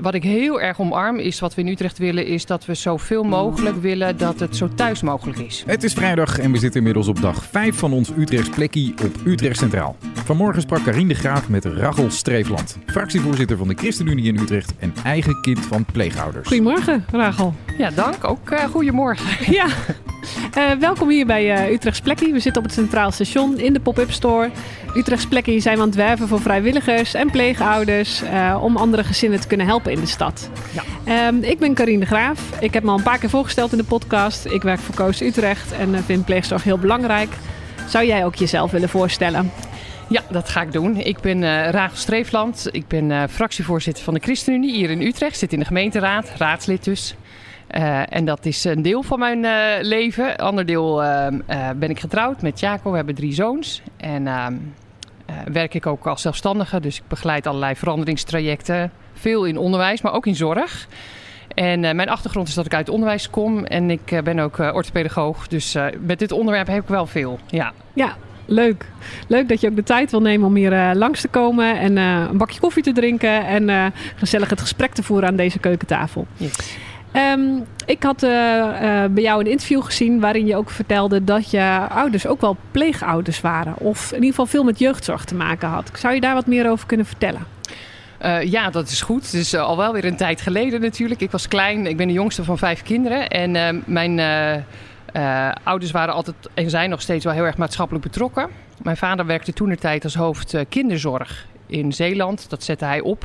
wat ik heel erg omarm is wat we in Utrecht willen, is dat we zoveel mogelijk willen dat het zo thuis mogelijk is. Het is vrijdag en we zitten inmiddels op dag 5 van ons Utrechts plekkie op Utrecht Centraal. Vanmorgen sprak Karine de Graaf met Rachel Streefland, fractievoorzitter van de ChristenUnie in Utrecht en eigen kind van pleegouders. Goedemorgen, Rachel. Ja, dank. Ook uh, goedemorgen. ja. Uh, welkom hier bij uh, Utrechts Plekkie. We zitten op het Centraal Station in de pop-up store. Utrechts Plekkie zijn we aan het werven voor vrijwilligers en pleegouders uh, om andere gezinnen te kunnen helpen in de stad. Ja. Um, ik ben Karine de Graaf. Ik heb me al een paar keer voorgesteld in de podcast. Ik werk voor Koos Utrecht en vind pleegzorg heel belangrijk. Zou jij ook jezelf willen voorstellen? Ja, dat ga ik doen. Ik ben uh, Rachel Streefland. Ik ben uh, fractievoorzitter van de ChristenUnie hier in Utrecht. Zit in de gemeenteraad, raadslid dus. Uh, en dat is een deel van mijn leven. Ander deel ben ik getrouwd met Jaco. We hebben drie zoons. En ehm, werk ik ook als zelfstandige. Dus ik begeleid allerlei veranderingstrajecten. Veel in onderwijs, maar ook in zorg. En mijn achtergrond is dat ik uit onderwijs kom. En ik ben ook orthopedagoog. Dus met dit onderwerp heb ik wel veel. Ja. Ja, leuk. Leuk dat je ook de tijd wil nemen om hier uh, langs te komen en uh, een bakje koffie te drinken en uh, gezellig het gesprek te voeren aan deze keukentafel. Yes. Um, ik had bij jou een interview gezien waarin je ook vertelde dat je ouders ook wel pleegouders waren. Of in ieder geval veel met jeugdzorg te maken had. Zou je daar wat meer over kunnen vertellen? Uh, ja, dat is goed. Het is al wel weer een tijd geleden natuurlijk. Ik was klein. Ik ben de jongste van vijf kinderen. En uh, mijn ouders waren altijd en zijn nog steeds wel heel erg maatschappelijk betrokken. Mijn vader werkte toen de tijd als hoofd kinderzorg in Zeeland. Dat zette hij op.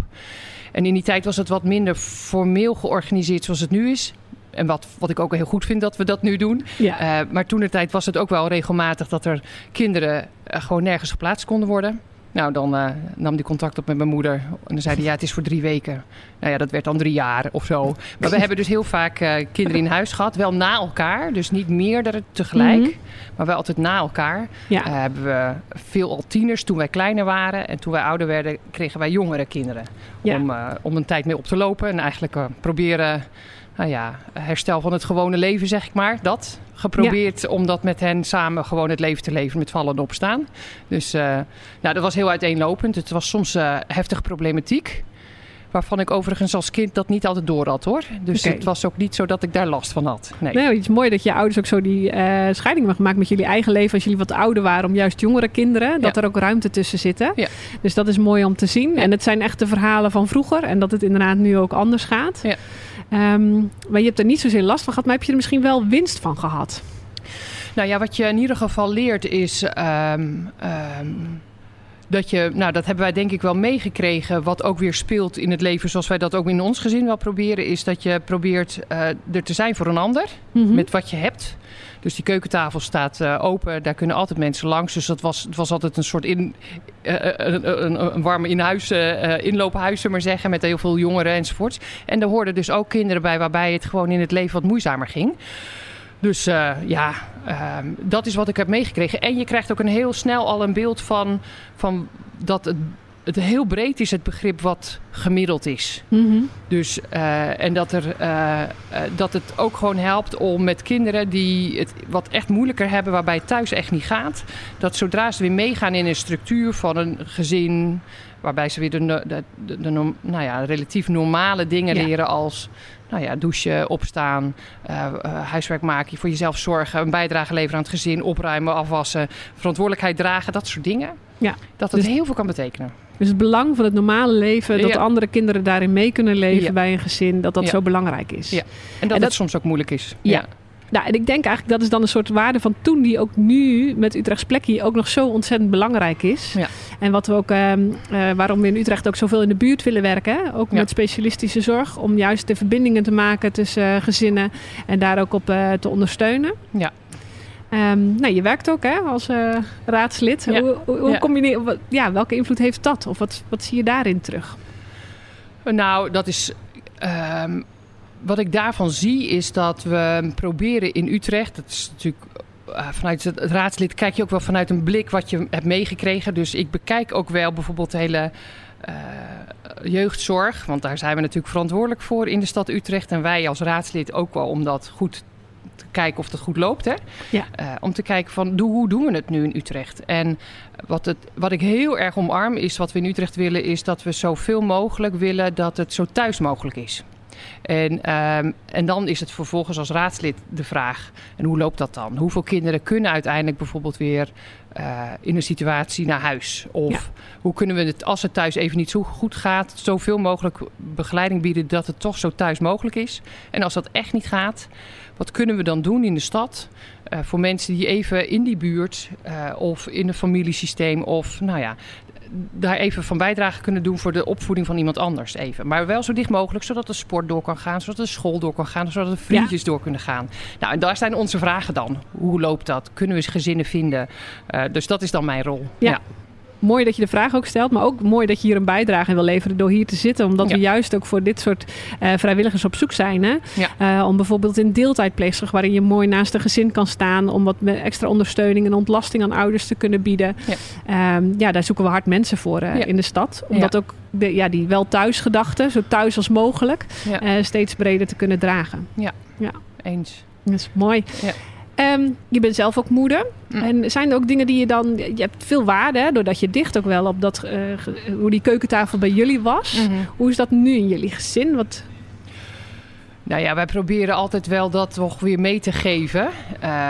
En in die tijd was het wat minder formeel georganiseerd zoals het nu is. En wat, wat ik ook heel goed vind dat we dat nu doen. Ja. Uh, maar toen de tijd was het ook wel regelmatig dat er kinderen gewoon nergens geplaatst konden worden. Nou, dan uh, nam die contact op met mijn moeder. En dan zei hij, ja, het is voor drie weken. Nou ja, dat werd dan drie jaar of zo. Maar we hebben dus heel vaak uh, kinderen in huis gehad. Wel na elkaar, dus niet meerdere tegelijk. Mm -hmm. Maar wel altijd na elkaar. Ja. Uh, hebben we veel al tieners toen wij kleiner waren. En toen wij ouder werden, kregen wij jongere kinderen. Ja. Om, om een tijd mee op te lopen. En eigenlijk proberen nou ja, herstel van het gewone leven, zeg ik maar. Dat. Geprobeerd ja. om dat met hen samen gewoon het leven te leven met vallen en opstaan. Dus uh, nou, dat was heel uiteenlopend. Het was soms uh, heftige problematiek. Waarvan ik overigens als kind dat niet altijd door had hoor. Dus okay. het was ook niet zo dat ik daar last van had. Nee. Nou, het is mooi dat je ouders ook zo die uh, scheiding hebben gemaakt met jullie eigen leven. Als jullie wat ouder waren, om juist jongere kinderen. Dat ja. er ook ruimte tussen zitten. Ja. Dus dat is mooi om te zien. En het zijn echt de verhalen van vroeger. En dat het inderdaad nu ook anders gaat. Ja. Um, maar je hebt er niet zozeer last van gehad, maar heb je er misschien wel winst van gehad? Nou ja, wat je in ieder geval leert is. Um, um, dat je, nou, dat hebben wij denk ik wel meegekregen. Wat ook weer speelt in het leven, zoals wij dat ook in ons gezin wel proberen, is dat je probeert uh, er te zijn voor een ander mm -hmm. met wat je hebt. Dus die keukentafel staat uh, open, daar kunnen altijd mensen langs. Dus dat was, het was altijd een soort in, uh, een, een, een, warme inhuis, inloophuis, maar zeggen, met heel veel jongeren enzovoorts. En er hoorden dus ook kinderen bij waarbij het gewoon in het leven wat moeizamer ging. Dus uh, ja, uh, dat is wat ik heb meegekregen. En je krijgt ook een heel snel al een beeld van, van dat het, het heel breed is, het begrip wat gemiddeld is. Mm -hmm. Dus, uh, en dat, er, dat het ook gewoon helpt om met kinderen die het wat echt moeilijker hebben, waarbij het thuis echt niet gaat, dat zodra ze weer meegaan in een structuur van een gezin, waarbij ze weer de, de, de, de nou ja, relatief normale dingen ja. leren als nou ja, douchen, opstaan, uh, uh, huiswerk maken, voor jezelf zorgen, een bijdrage leveren aan het gezin, opruimen, afwassen, verantwoordelijkheid dragen, dat soort dingen. Ja. Dat het dus, heel veel kan betekenen. Dus het belang van het normale leven, dat ja. andere kinderen daarin mee kunnen leven ja. bij een gezin, dat dat ja. zo belangrijk is. Ja. En dat, en dat het soms ook moeilijk is. ja. Nou, en ik denk eigenlijk dat is dan een soort waarde van toen die ook nu met Utrechts plekje ook nog zo ontzettend belangrijk is. Ja. En wat we ook, uh, uh, waarom we in Utrecht ook zoveel in de buurt willen werken, ook ja. met specialistische zorg, om juist de verbindingen te maken tussen uh, gezinnen en daar ook op uh, te ondersteunen. Ja. Um, nou, je werkt ook hè, als raadslid. Ja. Hoe, hoe ja. je, ja, welke invloed heeft dat? Of wat, wat zie je daarin terug? Nou, dat is. Um, wat ik daarvan zie is dat we proberen in Utrecht, dat is natuurlijk uh, vanuit het raadslid kijk je ook wel vanuit een blik wat je hebt meegekregen. Dus ik bekijk ook wel bijvoorbeeld de hele uh, jeugdzorg, want daar zijn we natuurlijk verantwoordelijk voor in de stad Utrecht en wij als raadslid ook wel om dat goed te kijken of dat goed loopt. Hè? Ja. om te kijken van hoe doen we het nu in Utrecht? En wat, het, wat ik heel erg omarm is wat we in Utrecht willen, is dat we zoveel mogelijk willen dat het zo thuis mogelijk is. En, ehm, en dan is het vervolgens als raadslid de vraag: en hoe loopt dat dan? Hoeveel kinderen kunnen uiteindelijk bijvoorbeeld weer uh, in een situatie naar huis? Of hoe kunnen we het, als het thuis even niet zo goed gaat, zoveel mogelijk begeleiding bieden dat het toch zo thuis mogelijk is? En als dat echt niet gaat, wat kunnen we dan doen in de stad? Uh, voor mensen die even in die buurt uh, of in een familiesysteem of nou ja, daar even van bijdrage kunnen doen voor de opvoeding van iemand anders even. Maar wel zo dicht mogelijk, zodat de sport door kan gaan, zodat de school door kan gaan, zodat de vriendjes door kunnen gaan. Nou, en daar zijn onze vragen dan. Hoe loopt dat? Kunnen we gezinnen vinden? Uh, dus dat is dan mijn rol. ja mooi dat je de vraag ook stelt, maar ook mooi dat je hier een bijdrage wil leveren door hier te zitten. Omdat we juist ook voor dit soort uh, vrijwilligers op zoek zijn. Hè? Ja. Uh, om bijvoorbeeld in deeltijdpleegzorg, waarin je mooi naast een gezin kan staan. Om wat extra ondersteuning en ontlasting aan ouders te kunnen bieden. Ja, um, ja daar zoeken we hard mensen voor uh, in de stad. Omdat ook de, ja, die wel thuisgedachte, zo thuis als mogelijk, steeds breder te kunnen dragen. Ja, ja. eens. Dat is mooi. Ja. Um, je bent zelf ook moeder. Mm. En zijn er ook dingen die je dan. Je hebt veel waarde, hè, doordat je dicht ook wel op dat. Uh, hoe die keukentafel bij jullie was. Mm -hmm. Hoe is dat nu in jullie gezin? Wat... Nou ja, wij proberen altijd wel dat toch weer mee te geven.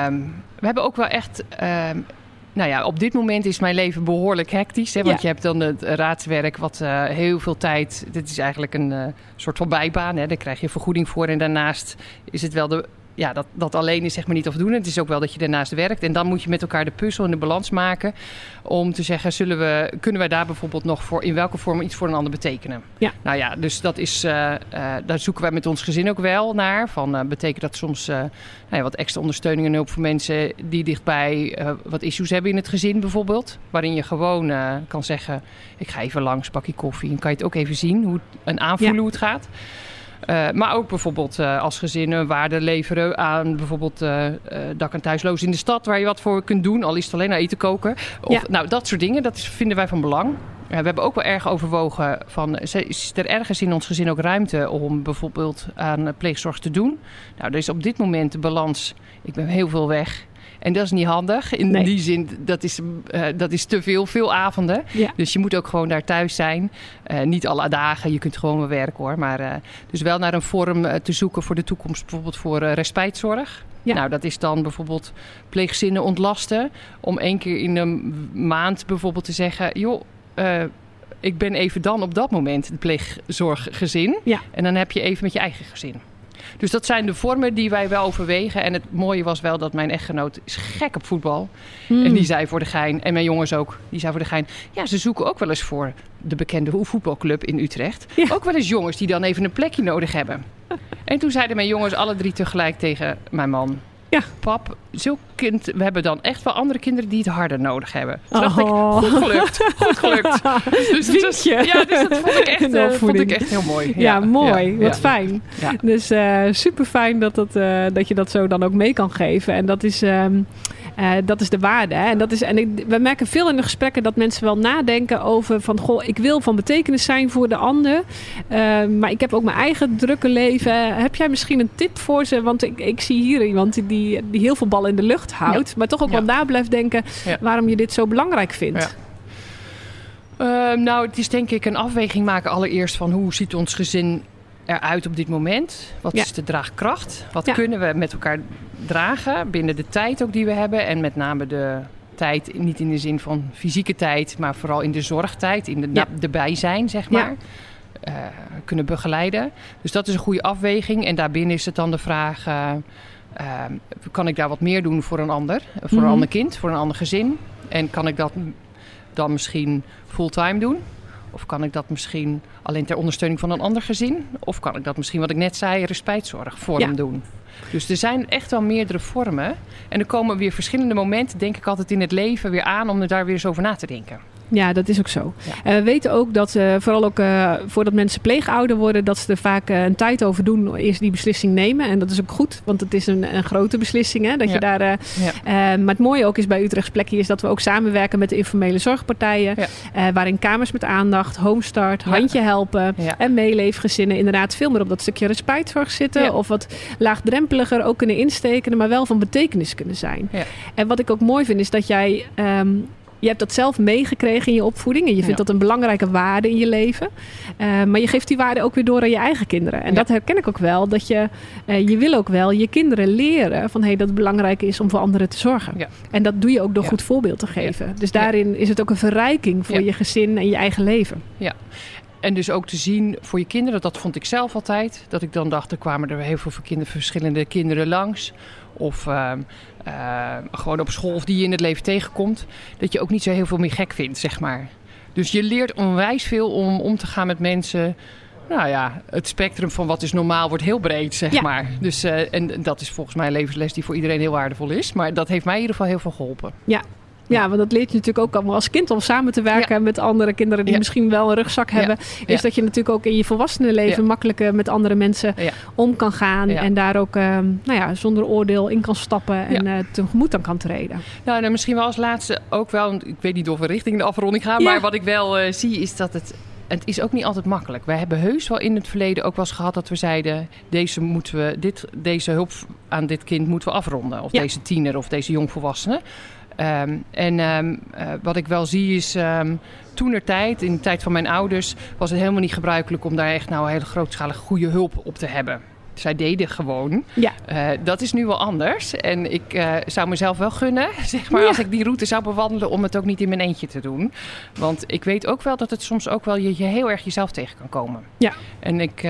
Um, we hebben ook wel echt. Um, nou ja, op dit moment is mijn leven behoorlijk hectisch. Hè, want ja. je hebt dan het raadswerk, wat uh, heel veel tijd. Dit is eigenlijk een uh, soort van bijbaan. Hè, daar krijg je vergoeding voor. En daarnaast is het wel de ja, dat, dat alleen is zeg maar niet afdoende. Het is ook wel dat je daarnaast werkt. En dan moet je met elkaar de puzzel en de balans maken. Om te zeggen, zullen we, kunnen wij daar bijvoorbeeld nog voor in welke vorm iets voor een ander betekenen? Ja. Nou ja, dus dat is, uh, uh, daar zoeken wij met ons gezin ook wel naar. Van, uh, betekent dat soms nou ja, wat extra ondersteuning en hulp voor mensen die dichtbij wat issues hebben in het gezin bijvoorbeeld. Waarin je gewoon kan zeggen, ik ga even langs, bakje koffie. En kan je het ook even zien hoe, en aanvoelen ja. hoe het gaat. Uh, maar ook bijvoorbeeld uh, als gezinnen waarde leveren aan bijvoorbeeld uh, dak- en thuisloos in de stad, waar je wat voor kunt doen, al is het alleen naar eten koken. Of, ja. Nou, dat soort dingen, dat is, vinden wij van belang. we hebben ook wel erg overwogen van, is er ergens in ons gezin ook ruimte om bijvoorbeeld aan pleegzorg te doen? Nou, er is op dit moment de balans, ik ben heel veel weg. En dat is niet handig. In nee. die zin, dat is, uh, dat is te veel, veel avonden. Ja. Dus je moet ook gewoon daar thuis zijn. Uh, niet alle dagen, je kunt gewoon wel werken hoor. Maar uh, dus wel naar een vorm te zoeken voor de toekomst. Bijvoorbeeld voor respijtzorg. Ja. Nou, dat is dan bijvoorbeeld pleegzinnen ontlasten. Om één keer in een maand bijvoorbeeld te zeggen... joh, ik ben even dan op dat moment het pleegzorggezin. Ja. En dan heb je even met je eigen gezin. Dus dat zijn de vormen die wij wel overwegen. En het mooie was wel dat mijn echtgenoot is gek op voetbal. Mm. En die zei voor de gein, en mijn jongens ook, die zei voor de gein... ja, ze zoeken ook wel eens voor de bekende voetbalclub in Utrecht. Ja. Ook wel eens jongens die dan even een plekje nodig hebben. en toen zeiden mijn jongens alle drie tegelijk tegen mijn man... Ja. Pap, zulk kind, we hebben dan echt wel andere kinderen die het harder nodig hebben. Toen dacht ik, Oh. goed gelukt, goed gelukt. Dus dat, was, ja, dus dat vond ik echt, uh, vond ik echt heel mooi. Ja, ja mooi. Ja, wat fijn. Dus uh, super fijn dat, dat, uh, dat je dat zo dan ook mee kan geven. En dat is... Um, uh, dat is de waarde. Hè? En, dat is, en ik, we merken veel in de gesprekken dat mensen wel nadenken over van goh, ik wil van betekenis zijn voor de ander. Uh, maar ik heb ook mijn eigen drukke leven. Heb jij misschien een tip voor ze? Want ik, ik zie hier iemand die, die heel veel bal in de lucht houdt. Ja. Maar toch ook ja. wel na blijft denken ja. waarom je dit zo belangrijk vindt. Uh, nou, het is denk ik een afweging maken allereerst van hoe ziet ons gezin eruit op dit moment? Wat ja. is de draagkracht? Wat ja. kunnen we met elkaar dragen binnen de tijd ook die we hebben? En met name de tijd, niet in de zin van fysieke tijd, maar vooral in de zorgtijd, in de, ja. de bijzijn, zeg maar. Uh, kunnen begeleiden. Dus dat is een goede afweging. En daarbinnen is het dan de vraag: uh, uh, kan ik daar wat meer doen voor een ander? Voor een ander kind, voor een ander gezin? En kan ik dat dan misschien fulltime doen? Of kan ik dat misschien alleen ter ondersteuning van een ander gezin? Of kan ik dat misschien, wat ik net zei, respijtzorg vorm ja. doen? Dus er zijn echt wel meerdere vormen. En er komen weer verschillende momenten, denk ik altijd in het leven weer aan om er daar weer eens over na te denken. Ja, dat is ook zo. we weten ook dat, vooral ook voordat mensen pleegouder worden, dat ze er vaak een tijd over doen eerst die beslissing nemen. En dat is ook goed, want het is een, een grote beslissing. Hè, dat je daar, maar het mooie ook is bij Utrechts Plekje is dat we ook samenwerken met de informele zorgpartijen. waarin kamers met aandacht, homestart, handje helpen en meeleefgezinnen inderdaad veel meer op dat stukje respijtzorg zitten. Of wat laagdrempeliger ook kunnen insteken, maar wel van betekenis kunnen zijn. En wat ik ook mooi vind is dat jij. Ehm, je hebt dat zelf meegekregen in je opvoeding. En je vindt dat een belangrijke waarde in je leven. Uh, maar je geeft die waarde ook weer door aan je eigen kinderen. En dat herken ik ook wel. Dat je, uh, je wil ook wel je kinderen leren van hey, dat het belangrijk is om voor anderen te zorgen. Ja. En dat doe je ook door goed voorbeeld te geven. Dus daarin is het ook een verrijking voor je gezin en je eigen leven. Ja. En dus ook te zien voor je kinderen, dat vond ik zelf altijd. Dat ik dan dacht, er kwamen er heel veel kinderen, verschillende kinderen langs. Of uh, uh, gewoon op school of die je in het leven tegenkomt. Dat je ook niet zo heel veel meer gek vindt, zeg maar. Dus je leert onwijs veel om om te gaan met mensen. Nou ja, het spectrum van wat is normaal wordt heel breed, zeg maar. Dus, uh, en dat is volgens mij een levensles die voor iedereen heel waardevol is. Maar dat heeft mij in ieder geval heel veel geholpen. Ja, ja, want dat leert je natuurlijk ook allemaal als kind om samen te werken met andere kinderen die misschien wel een rugzak hebben. Is dat je natuurlijk ook in je volwassenenleven makkelijker met andere mensen om kan gaan. En daar ook ehm, nou ja, zonder oordeel in kan stappen en uh, tegemoet aan kan treden. Nou, en misschien wel als laatste ook wel, ik weet niet of we richting de afronding gaan, maar wat ik wel uh, zie is dat het het is ook niet altijd makkelijk. Wij hebben heus wel in het verleden ook wel eens gehad dat we zeiden: deze, moeten we, dit, deze hulp aan dit kind moeten we afronden. Of deze tiener of deze jongvolwassene. Um, en um, uh, wat ik wel zie is, um, toen er tijd, in de tijd van mijn ouders, was het helemaal niet gebruikelijk om daar echt nou een hele grootschalige goede hulp op te hebben. Zij deden gewoon. Ja. Uh, dat is nu wel anders. En ik uh, zou mezelf wel gunnen, zeg maar, ja. als ik die route zou bewandelen, om het ook niet in mijn eentje te doen. Want ik weet ook wel dat het soms ook wel je, je heel erg jezelf tegen kan komen. Ja. En ik,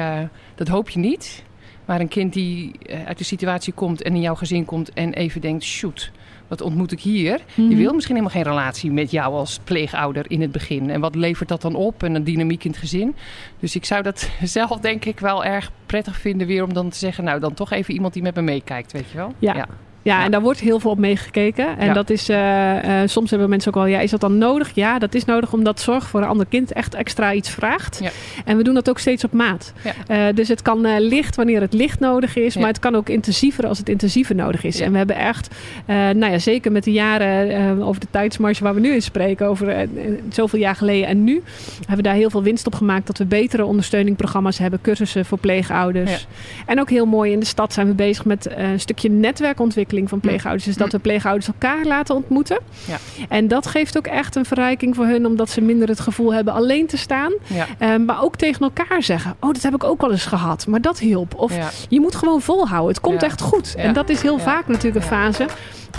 dat hoop je niet. Maar een kind die uit de situatie komt en in jouw gezin komt en even denkt: shoot wat ontmoet ik hier? Die mhm. wil misschien helemaal geen relatie met jou als pleegouder in het begin. En wat levert dat dan op? En een dynamiek in het gezin. Dus ik zou dat zelf denk ik wel erg prettig vinden weer om dan te zeggen... nou, dan toch even iemand die met me meekijkt, weet je wel? ja. Ja, en daar wordt heel veel op meegekeken. En dat is, uh, uh, soms hebben mensen ook wel, ja, is dat dan nodig? Ja, dat is nodig omdat zorg voor een ander kind echt extra iets vraagt. Ja. En we doen dat ook steeds op maat. Uh, dus het kan licht wanneer het licht nodig is, maar het kan ook intensiever als het intensiever nodig is. En we hebben echt, nou ja, zeker met de jaren over de tijdsmarge waar we nu in spreken, over zoveel jaar geleden en nu, hebben we daar heel veel winst op gemaakt dat we betere ondersteuningprogramma's hebben, cursussen voor pleegouders. En ook heel mooi in de stad zijn we bezig met een stukje netwerkontwikkeling van pleegouders. is dat we pleegouders elkaar laten ontmoeten. Ja. En dat geeft ook echt een verrijking voor hun, omdat ze minder het gevoel hebben alleen te staan. Ja. Um, maar ook tegen elkaar zeggen: Oh, dat heb ik ook wel eens gehad, maar dat hielp. Of je moet gewoon volhouden. Het komt echt goed. En dat is heel vaak natuurlijk een fase.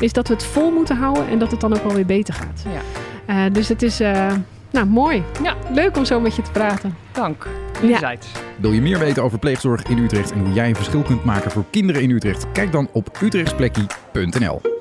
Is dat we het vol moeten houden en dat het dan ook wel weer beter gaat. Uh, dus het is. Uh, nou, mooi. Ja. Leuk om zo met je te praten. Dank. Ja. Wil je meer weten over pleegzorg in Utrecht en hoe jij een verschil kunt maken voor kinderen in Utrecht? Kijk dan op utrechtsplekkie.nl.